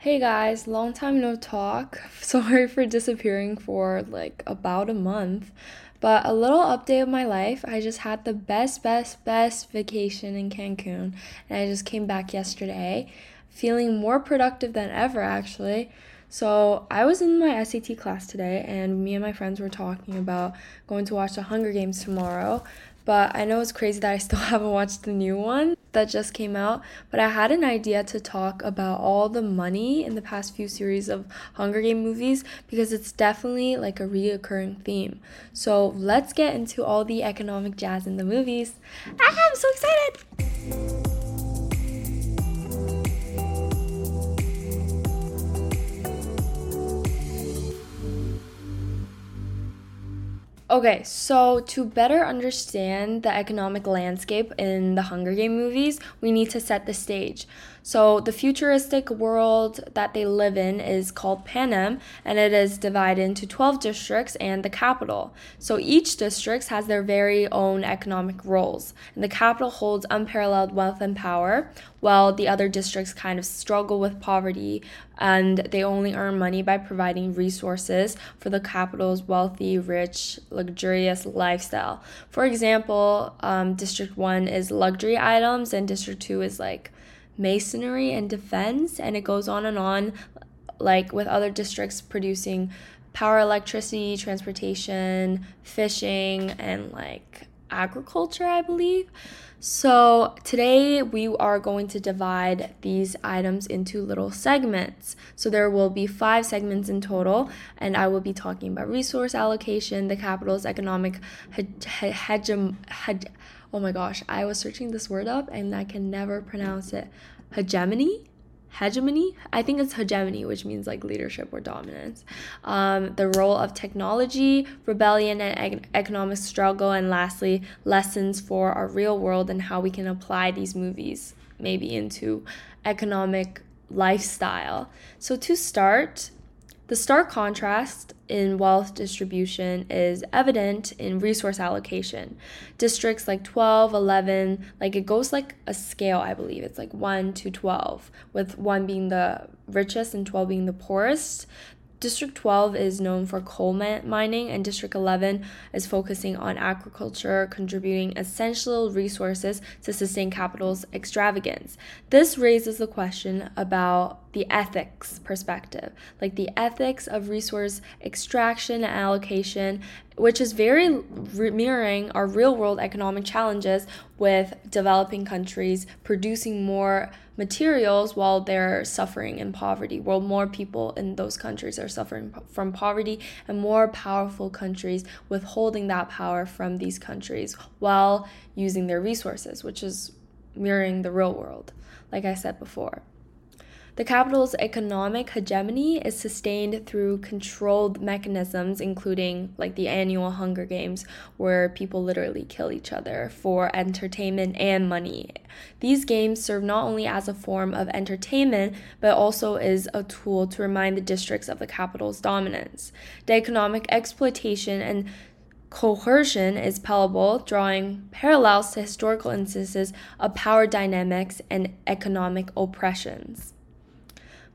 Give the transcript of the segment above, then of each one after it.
Hey guys, long time no talk. Sorry for disappearing for like about a month. But a little update of my life. I just had the best, best, best vacation in Cancun, and I just came back yesterday, feeling more productive than ever actually. So, I was in my SAT class today, and me and my friends were talking about going to watch the Hunger Games tomorrow. But I know it's crazy that I still haven't watched the new one that just came out. But I had an idea to talk about all the money in the past few series of Hunger Game movies because it's definitely like a reoccurring theme. So let's get into all the economic jazz in the movies. Ah, I'm so excited! Okay, so to better understand the economic landscape in the Hunger Game movies, we need to set the stage. So, the futuristic world that they live in is called Panem, and it is divided into 12 districts and the Capitol. So, each district has their very own economic roles, and the Capitol holds unparalleled wealth and power, while the other districts kind of struggle with poverty and they only earn money by providing resources for the Capitol's wealthy, rich, luxurious lifestyle. For example, um, District 1 is luxury items, and District 2 is like masonry and defense, and it goes on and on, like with other districts producing power, electricity, transportation, fishing, and like agriculture, I believe. So, today we are going to divide these items into little segments. So, there will be five segments in total, and I will be talking about resource allocation, the Capitol's economic hegemony. Oh my gosh, I was searching this word up and I can never pronounce it. Hegemony? hegemony i think it's hegemony which means like leadership or dominance um, the role of technology rebellion and economic struggle and lastly lessons for our real world and how we can apply these movies maybe into economic lifestyle so to start the stark contrast in wealth distribution is evident in resource allocation. Districts like 12, 11, like it goes like a scale, I believe. It's like 1 to 12, with 1 being the richest and 12 being the poorest. District 12 is known for coal mining, and District 11 is focusing on agriculture, contributing essential resources to sustain Capitol's extravagance. This raises the question about the ethics perspective, like the ethics of resource extraction and allocation, which is very mirroring our real world economic challenges with developing countries producing more materials while they're suffering in poverty, while more people in those countries are suffering from poverty, and more powerful countries withholding that power from these countries while using their resources, which is mirroring the real world, like I said before. The Capitol's economic hegemony is sustained through controlled mechanisms, including like the annual Hunger Games, where people literally kill each other for entertainment and money. These games serve not only as a form of entertainment, but also is a tool to remind the districts of the Capitol's dominance. The economic exploitation and coercion is palpable, drawing parallels to historical instances of power dynamics and economic oppressions.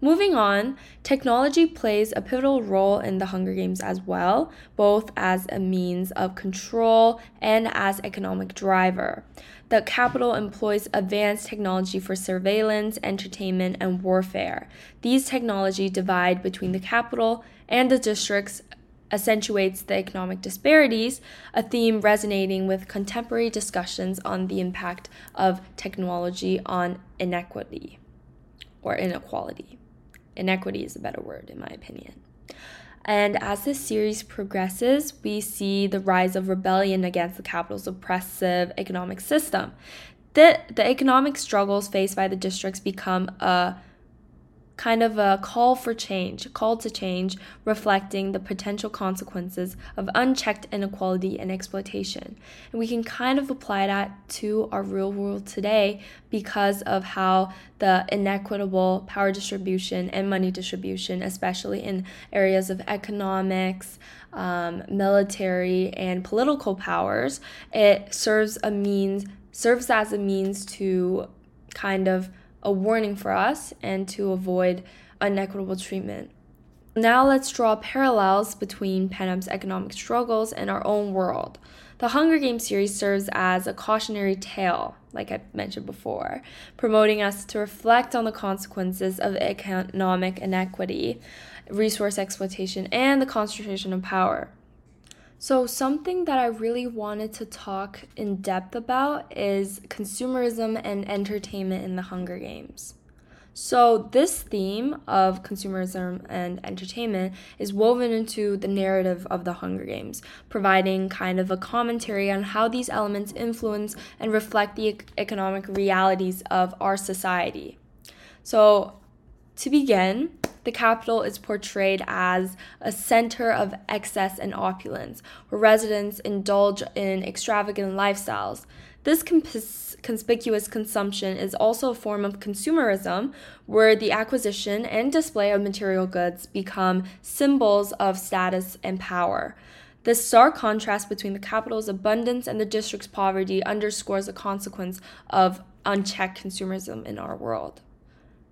Moving on, technology plays a pivotal role in the Hunger Games as well, both as a means of control and as economic driver. The Capitol employs advanced technology for surveillance, entertainment, and warfare. These technology divide between the Capitol and the districts accentuates the economic disparities, a theme resonating with contemporary discussions on the impact of technology on inequity or inequality. Inequity is a better word, in my opinion. And as this series progresses, we see the rise of rebellion against the Capitol's oppressive economic system. The, the economic struggles faced by the districts become a kind of a call for change, call to change, reflecting the potential consequences of unchecked inequality and exploitation. And we can kind of apply that to our real world today because of how the inequitable power distribution and money distribution, especially in areas of economics, um, military, and political powers, it serves a means serves as a means to kind of a warning for us and to avoid unequitable treatment. Now let's draw parallels between Panem's economic struggles and our own world. The Hunger Games series serves as a cautionary tale, like I mentioned before, promoting us to reflect on the consequences of economic inequity, resource exploitation, and the concentration of power. So, something that I really wanted to talk in depth about is consumerism and entertainment in the Hunger Games. So, this theme of consumerism and entertainment is woven into the narrative of the Hunger Games, providing kind of a commentary on how these elements influence and reflect the economic realities of our society. So, to begin, the Capitol is portrayed as a center of excess and opulence, where residents indulge in extravagant lifestyles. This conspicuous consumption is also a form of consumerism, where the acquisition and display of material goods become symbols of status and power. This stark contrast between the Capitol's abundance and the district's poverty underscores the consequence of unchecked consumerism in our world.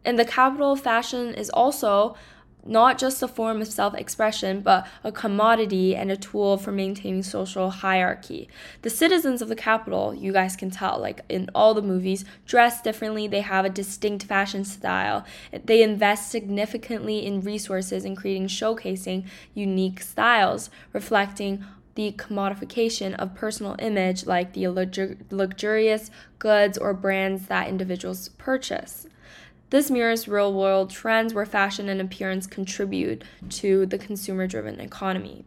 In the Capitol, of fashion is also not just a form of self expression, but a commodity and a tool for maintaining social hierarchy. The citizens of the Capitol, you guys can tell, like in all the movies, dress differently. They have a distinct fashion style. They invest significantly in resources in creating showcasing unique styles, reflecting the commodification of personal image, like the luxurious goods or brands that individuals purchase. This mirrors real world trends where fashion and appearance contribute to the consumer driven economy.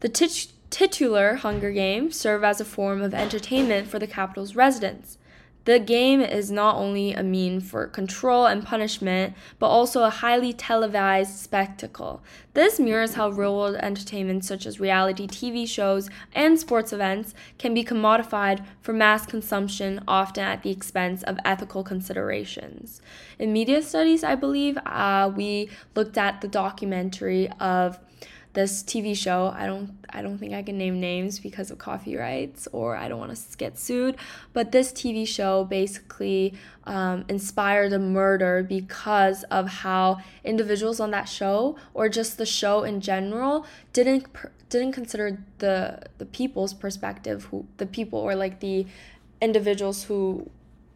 The tit- titular Hunger Games serve as a form of entertainment for the Capitol's residents. The game is not only a mean for control and punishment, but also a highly televised spectacle. This mirrors how real world entertainment, such as reality TV shows and sports events, can be commodified for mass consumption, often at the expense of ethical considerations. In media studies, I believe, uh, we looked at the documentary of this TV show. I don't I don't think I can name names because of copyrights or I don't want to get sued. But this TV show basically um, inspired a murder because of how individuals on that show or just the show in general didn't didn't consider the the people's perspective who the people or like the individuals who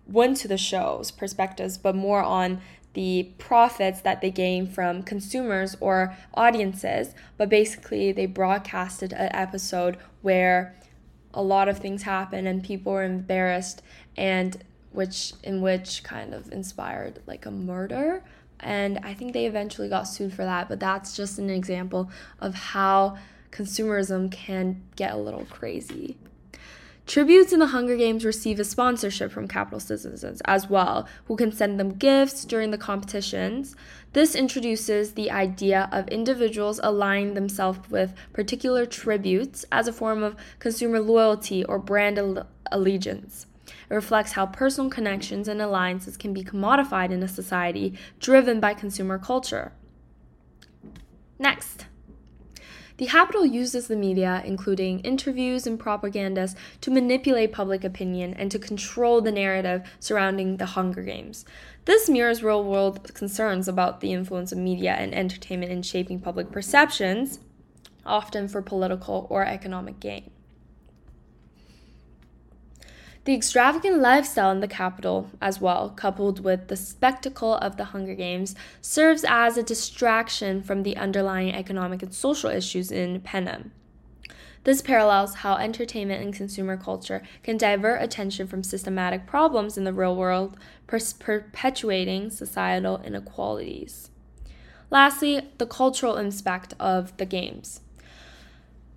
went to the show's perspectives but more on the profits that they gain from consumers or audiences, but basically they broadcasted an episode where a lot of things happen and people were embarrassed and which in which kind of inspired like a murder and I think they eventually got sued for that, but that's just an example of how consumerism can get a little crazy. Tributes in the Hunger Games receive a sponsorship from Capitol citizens as well, who can send them gifts during the competitions. This introduces the idea of individuals aligning themselves with particular tributes as a form of consumer loyalty or brand allegiance. It reflects how personal connections and alliances can be commodified in a society driven by consumer culture. Next. The Capitol uses the media, including interviews and propagandas, to manipulate public opinion and to control the narrative surrounding the Hunger Games. This mirrors real world concerns about the influence of media and entertainment in shaping public perceptions, often for political or economic gain. The extravagant lifestyle in the Capitol, as well, coupled with the spectacle of the Hunger Games, serves as a distraction from the underlying economic and social issues in Panem. This parallels how entertainment and consumer culture can divert attention from systematic problems in the real world, perpetuating societal inequalities. Lastly, the cultural aspect of the games.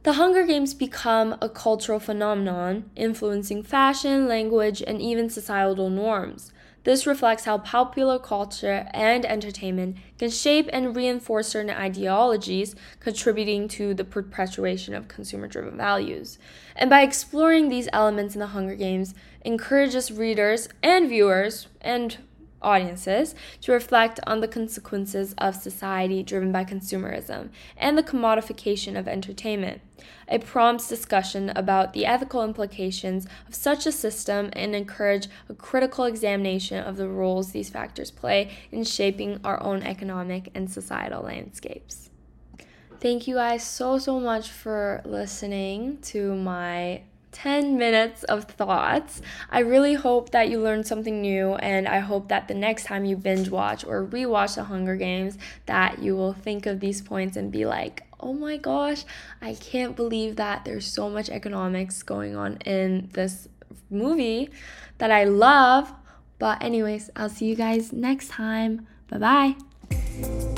The Hunger Games become a cultural phenomenon, influencing fashion, language, and even societal norms. This reflects how popular culture and entertainment can shape and reinforce certain ideologies, contributing to the perpetuation of consumer driven values. And by exploring these elements in the Hunger Games, encourages readers and viewers and audiences to reflect on the consequences of society driven by consumerism and the commodification of entertainment. It prompts discussion about the ethical implications of such a system and encourage a critical examination of the roles these factors play in shaping our own economic and societal landscapes. Thank you guys so so much for listening to my 10 minutes of thoughts. I really hope that you learned something new and I hope that the next time you binge watch or rewatch The Hunger Games that you will think of these points and be like, "Oh my gosh, I can't believe that there's so much economics going on in this movie that I love." But anyways, I'll see you guys next time. Bye-bye.